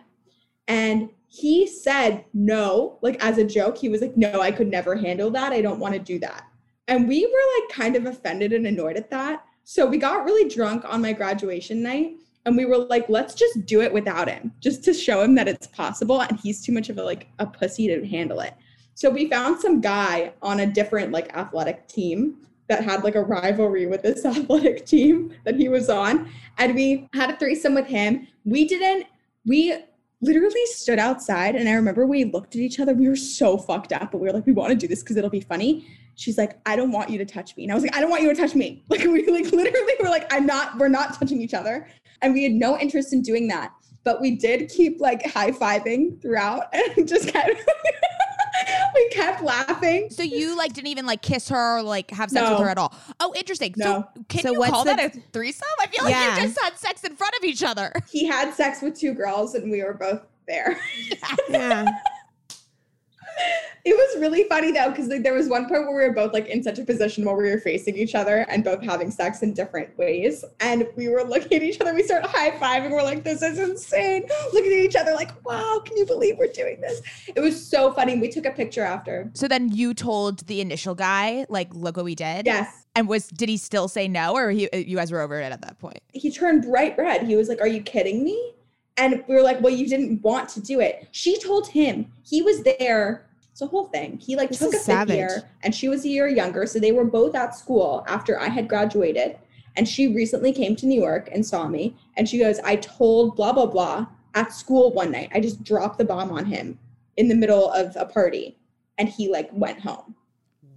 And he said no, like as a joke. He was like, no, I could never handle that. I don't want to do that. And we were like kind of offended and annoyed at that. So we got really drunk on my graduation night and we were like, let's just do it without him, just to show him that it's possible. And he's too much of a like a pussy to handle it. So we found some guy on a different like athletic team that had like a rivalry with this *laughs* athletic team that he was on. And we had a threesome with him. We didn't, we literally stood outside and I remember we looked at each other. We were so fucked up, but we were like, we want to do this because it'll be funny. She's like, I don't want you to touch me. And I was like, I don't want you to touch me. *laughs* Like we like literally were like, I'm not, we're not touching each other. And we had no interest in doing that. But we did keep like high-fiving throughout *laughs* and just kind of *laughs* kept laughing. So you like didn't even like kiss her or like have sex No. with her at all? Oh, interesting. No. So can So you what's call the- that a threesome? I feel like Yeah. you just had sex in front of each other. He had sex with two girls and we were both there. *laughs* Yeah. *laughs* It was really funny though, because like, there was one point where we were both like in such a position where we were facing each other and both having sex in different ways. And we were looking at each other, we started high fiving. We're like, this is insane. Looking at each other, like, wow, can you believe we're doing this? It was so funny. We took a picture after. So then you told the initial guy, like, look what we did. Yes. And was did he still say no, or he, uh, you guys were over it at that point? He turned bright red. He was like, Are you kidding me? And we were like, Well, you didn't want to do it. She told him he was there. It's a whole thing. He like This took a is fifth year and she was a year younger. So they were both at school after I had graduated. And she recently came to New York and saw me. And she goes, I told blah, blah, blah at school one night. I just dropped the bomb on him in the middle of a party. And he like went home.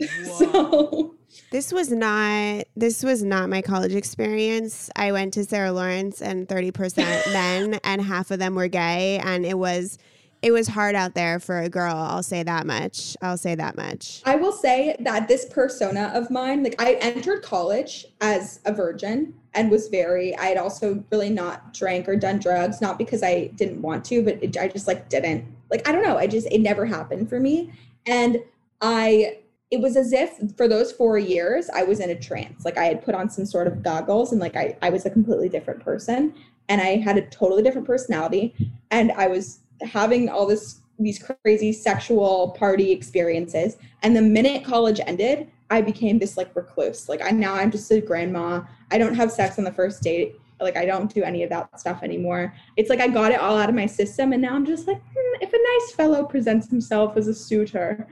*laughs* so This was not this was not my college experience. I went to Sarah Lawrence and 30% *laughs* men and half of them were gay and it was it was hard out there for a girl, I'll say that much. I'll say that much. I will say that this persona of mine, like I entered college as a virgin and was very, I had also really not drank or done drugs, not because I didn't want to, but it, I just like didn't. Like, I don't know. I just, it never happened for me. And I, it was as if for those four years, I was in a trance. Like I had put on some sort of goggles and like I, I was a completely different person and I had a totally different personality. And I was having all this these crazy sexual party experiences. And the minute college ended, I became this like recluse. Like I now I'm just a grandma. I don't have sex on the first date. Like I don't do any of that stuff anymore. It's like I got it all out of my system, and now I'm just like, hmm, if a nice fellow presents himself as a suitor,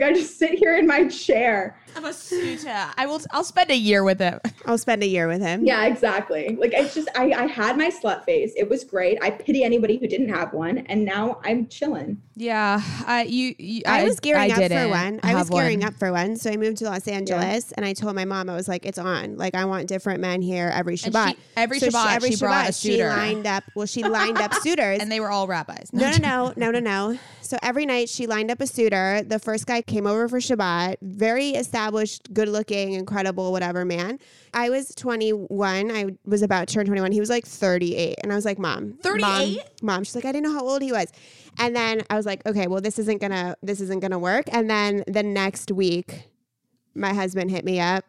like I just sit here in my chair. I'm a suitor. I will. I'll spend a year with him. *laughs* I'll spend a year with him. Yeah, exactly. Like it's just I I had my slut phase. It was great. I pity anybody who didn't have one, and now I'm chilling. Yeah, I you. you I, was gearing up for one. I was gearing one. up for one. So I moved to Los Angeles and I told my mom, I was like, it's on. Like, I want different men here every Shabbat. she- every So Shabbat, every she brought a Shabbat, she lined up, well, she lined up *laughs* suitors. and they were all rabbis. no, no, *laughs* no, no, no, no. So every night she lined up a suitor. The first guy came over for Shabbat, very established, good looking, incredible, whatever man. I was 21. I was about to turn 21. He was like 38. And I was like, Mom. 38? Mom, Mom. She's like, I didn't know how old he was. And then I was like, okay, well, this isn't gonna this isn't gonna work. And then the next week, my husband hit me up,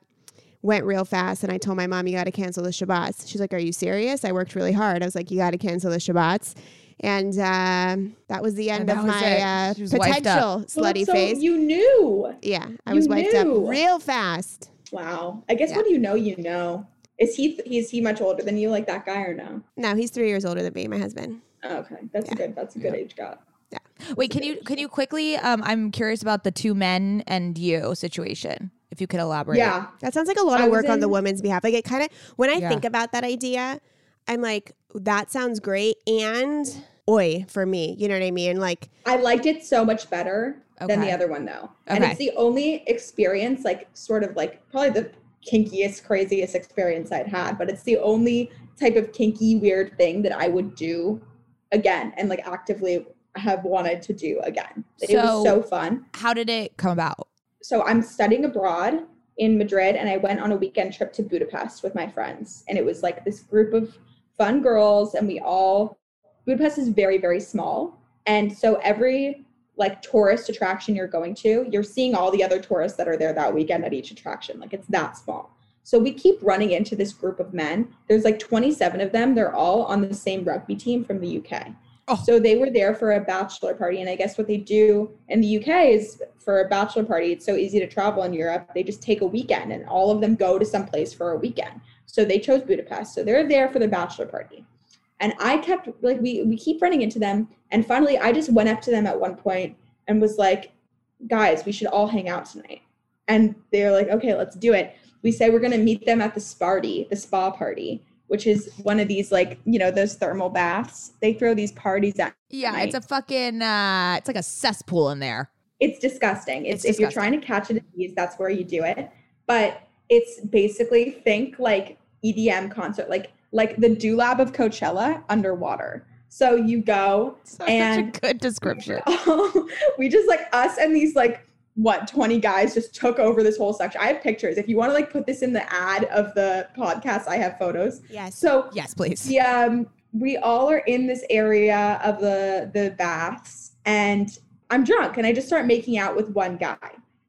went real fast, and I told my mom, you gotta cancel the Shabbats. She's like, Are you serious? I worked really hard. I was like, You gotta cancel the Shabbats. And um, that was the end of my uh, She was wiped up. potential slutty so phase. You knew. yeah, I you was wiped up real fast. Wow. I guess Yeah. when you know, you know. Is he is he much older than you, like that guy, or no? No, he's three years older than me, my husband. Oh, okay, that's a good. That's a good age gap. Yeah. Wait, can you can you quickly? Um, I'm curious about the two men and you situation. If you could elaborate. Yeah, That sounds like a lot of was work on the woman's behalf. Like it kind of when I Yeah. think about that idea, I'm like, that sounds great and oi for me. You know what I mean? Like I liked it so much better than the other one though, and it's the only experience, like sort of like probably the kinkiest, craziest experience I'd had, but it's the only type of kinky, weird thing that I would do again and like actively have wanted to do again. it was so fun. How did it come about? so I'm studying abroad in Madrid and I went on a weekend trip to Budapest with my friends. And it was like this group of fun girls and we all Budapest is very, very small. And so every like tourist attraction you're going to, you're seeing all the other tourists that are there that weekend at each attraction. Like it's that small. So we keep running into this group of men. There's like 27 of them. They're all on the same rugby team from the UK. Oh. So they were there for a bachelor party. And I guess what they do in the UK is for a bachelor party, it's so easy to travel in Europe. They just take a weekend and all of them go to some place for a weekend. So they chose Budapest. So they're there for the bachelor party. And I kept like we we keep running into them. And finally I just went up to them at one point and was like, guys, we should all hang out tonight. And they're like, okay, let's do it. We say we're gonna meet them at the Sparty, the spa party, which is one of these like, you know, those thermal baths. They throw these parties at Yeah, Right. it's a fucking. uh It's like a cesspool in there. it's disgusting. It's, It's if you're trying to catch a disease, that's where you do it. But it's basically think like EDM concert, like like the Do LaB of Coachella underwater. So you go Such And- a good description. *laughs* we just like us and these like what 20 guys just took over this whole section. I have pictures. If you want to like put this in the ad of the podcast, I have photos. yes. So Yes, please. yeah, um, we all are in this area of the the baths, and I'm drunk, and I just start making out with one guy.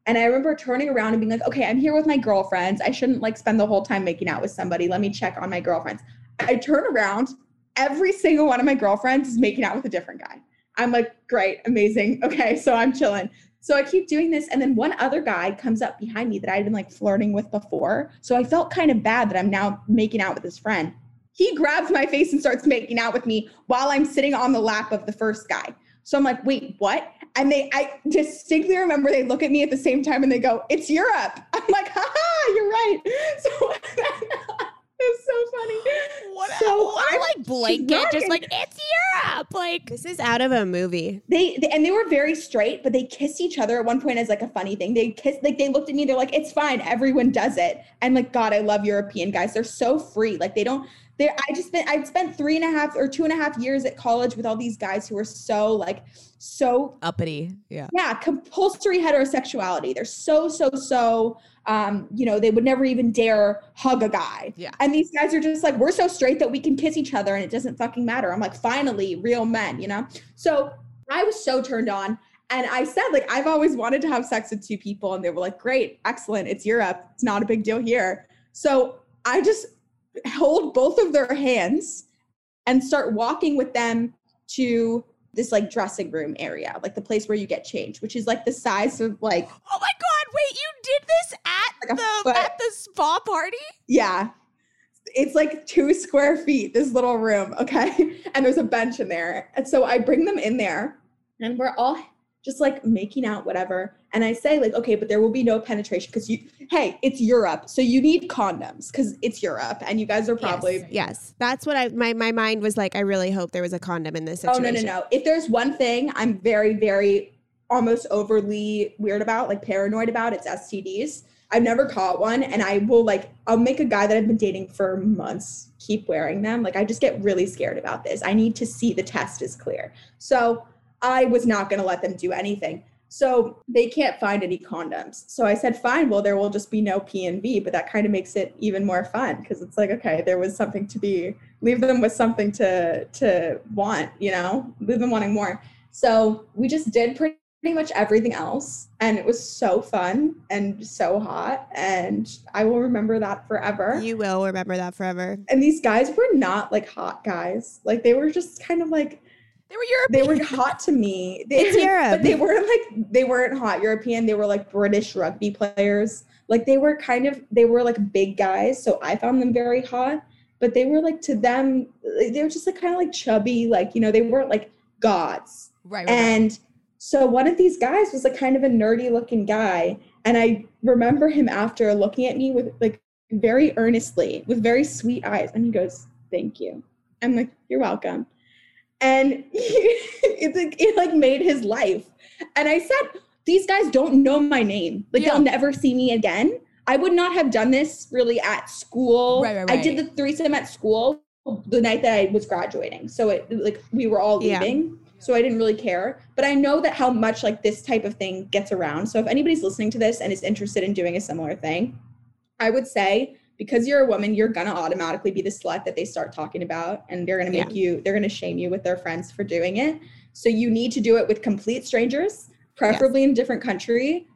And I remember turning around and being like, "Okay, I'm here with my girlfriends. I shouldn't like spend the whole time making out with somebody. Let me check on my girlfriends." I turn around, every single one of my girlfriends is making out with a different guy. I'm like, "Great, amazing. *laughs* Okay, so I'm chilling." So I keep doing this, and then one other guy comes up behind me that I had been like flirting with before. So I felt kind of bad that I'm now making out with his friend he grabs my face and starts making out with me while I'm sitting on the lap of the first guy. So I'm like, wait, what? And they, I distinctly remember they look at me at the same time and they go, it's Europe. *laughs* I'm like, haha, you're right. *laughs* So *laughs* it's so funny. What? So what a, I'm like blanket, just like it's Europe. Like This is out of a movie. they, they and they were very straight, but they kissed each other at one point as like a funny thing. They kissed, like they looked at me, they're like, it's fine, everyone does it. And like, God, I love European guys. They're so free. Like they don't. They're, I just spent I spent three and a half or two and a half years at college with all these guys who are so like so uppity. Yeah. yeah compulsory heterosexuality they're so so so um you know they would never even dare hug a guy Yeah. and these guys are just like we're so straight that we can kiss each other and it doesn't fucking matter i'm like finally real men you know so i was so turned on and i said like i've always wanted to have sex with two people and they were like great excellent it's europe it's not a big deal here so i just hold both of their hands and start walking with them to this like dressing room area, like the place where you get changed, which is like the size of like Oh my god, wait, you did this at Like the foot. at the spa party? yeah. It's like two square feet, this little room, okay? *laughs* And there's a bench in there. And so I bring them in there and we're all just like making out, whatever. And I say, like, okay, but there will be no penetration because you, hey, it's Europe. So you need condoms because it's Europe and you guys are probably Yes, that's what I my my mind was like. I really hope there was a condom in this situation. Oh no, no, no. If there's one thing I'm very, very almost overly weird about, like paranoid about, it's STDs. I've never caught one, and I will like I'll make a guy that I've been dating for months keep wearing them. Like I just get really scared about this. I need to see the test is clear. So I was not gonna let them do anything. So they can't find any condoms. So I said, fine, well, there will just be no P and V, but that kind of makes it even more fun because it's like, okay, there was something to be leave them with something to to want, you know, leave them wanting more. So we just did pretty much everything else and it was so fun and so hot and I will remember that forever. You will remember that forever. and these guys were not like hot guys. Like they were just kind of like They were European. they were hot to me. *laughs* They, It's Europe. But they weren't like they weren't hot European. They were like British rugby players. Like they were kind of they were like big guys, so I found them very hot. But they were like to them, they were just like kind of like chubby, like you know, they weren't like gods. right, right, right. And so one of these guys was like kind of a nerdy looking guy. And I remember him after looking at me with like very earnestly, with very sweet eyes. And he goes, Thank you. I'm like, You're welcome. And *laughs* it's like it like made his life. And I said, These guys don't know my name. Like Yeah. they'll never see me again. I would not have done this really at school. Right, right, I did the threesome at school the night that I was graduating. So it like we were all Yeah. leaving. So I didn't really care. But I know that how much like this type of thing gets around. So if anybody's listening to this and is interested in doing a similar thing, I would say because you're a woman, you're gonna automatically be the slut that they start talking about, and they're gonna make you, they're gonna shame you with their friends for doing it. So you need to do it with complete strangers, preferably in a different country.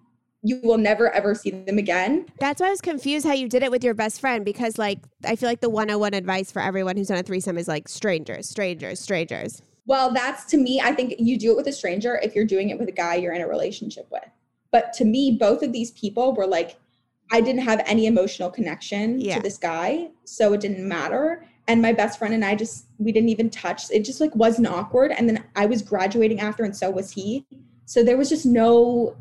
You will never ever see them again. That's why I was confused how you did it with your best friend because, like, I feel like the 101 advice for everyone who's done a threesome is like strangers, strangers, strangers. Well, that's to me, I think you do it with a stranger if you're doing it with a guy you're in a relationship with. But to me, both of these people were like, I didn't have any emotional connection Yeah. to this guy, so it didn't matter. And my best friend and I just, we didn't even touch. It just like wasn't awkward. And then I was graduating after, and so was he. So there was just no,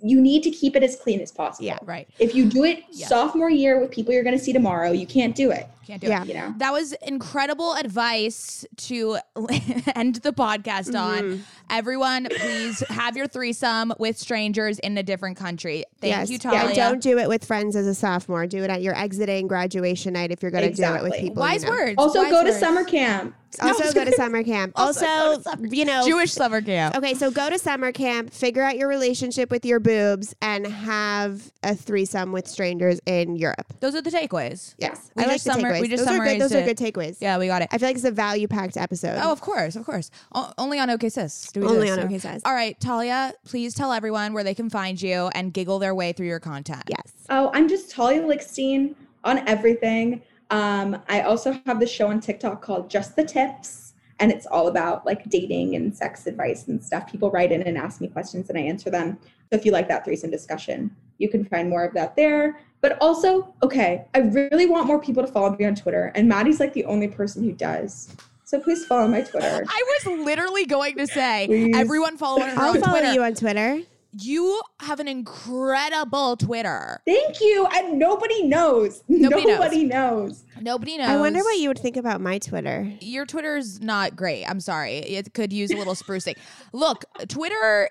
you need to keep it as clean as possible. Yeah. right. If you do it Yeah. sophomore year with people you're going to see tomorrow, you can't do it. Can't do Yeah. it. You know? That was incredible advice to *laughs* end the podcast on. Mm-hmm. Everyone, please have your threesome with strangers in a different country. Thank yes. you, Yeah, Talia. and don't do it with friends as a sophomore. Do it at your exiting graduation night if you're going to do it with people. Wise you know. words. Also, wise go to summer camp. *laughs* Also, go to summer camp. *laughs* Also Also, to summer- you know, Jewish summer camp. Okay, so go to summer camp, figure out your relationship with your boobs, and have a threesome with strangers in Europe. Those are the takeaways. Yes, We I like summer- takeaways. we just those are good. Those summarized are good takeaways. Yeah, we got it. I feel like it's a value-packed episode. Oh, of course, of course. O- only on OK Sis. Do we do Only this, on so- OK Sis. All right, Talia, please tell everyone where they can find you and giggle their way through your content. yes. Oh, I'm just Talia Lichtstein on everything. Um, I also have the show on TikTok called Just the Tips, and it's all about like dating and sex advice and stuff. People write in and ask me questions, and I answer them. So if you like that threesome discussion, you can find more of that there. But also, okay, I really want more people to follow me on Twitter, and Maddie's like the only person who does. So please follow my Twitter. *laughs* I was literally going to say, Please. everyone follow her I'll on follow Twitter. you on Twitter. You have an incredible Twitter. Thank you. And nobody knows. Nobody knows. Nobody knows. Nobody knows. I wonder what you would think about my Twitter. Your Twitter's not great. I'm sorry. It could use a little sprucing. Look, Twitter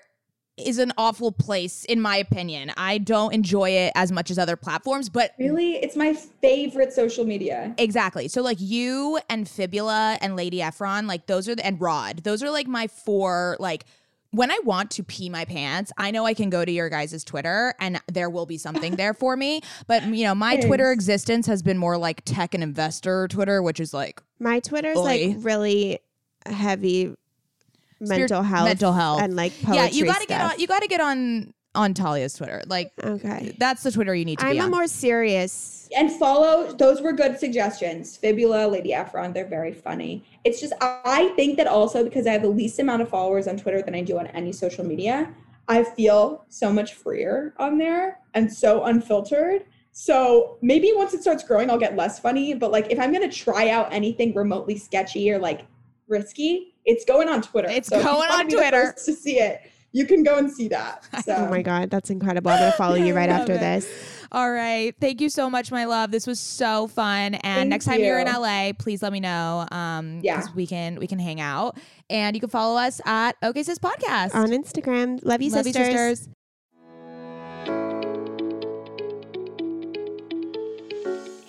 is an awful place, in my opinion. I don't enjoy it as much as other platforms, but Really, it's my favorite social media. Exactly. So like you and Fibula and Lady Efron, like those are the, and Rod, those are like my four like when I want to pee my pants, I know I can go to your guys' Twitter and there will be something there for me. But you know, my Twitter existence has been more like tech and investor Twitter, which is like My Twitter's Oy. like really heavy mental health, mental health. and like poetry yeah, you got to get on. You got to get on on Talia's Twitter. Like Okay. that's the Twitter you need to be on. I'm be a on. more serious. and follow those were good suggestions fibula lady efron they're very funny it's just i think that also because i have the least amount of followers on twitter than i do on any social media i feel so much freer on there and so unfiltered so maybe once it starts growing i'll get less funny but like if i'm going to try out anything remotely sketchy or like risky it's going on twitter It's So going on Twitter. to see it you can go and see that *laughs* so Oh my god, that's incredible. I'm gonna follow you *laughs* right after it. this. All right. Thank you so much, my love. This was so fun. And Thank next time you're in. LA, please let me know. Um, Yeah. 'cause we can we can hang out. And you can follow us at OK Sis Podcast. On Instagram. Love you, Love you, sisters.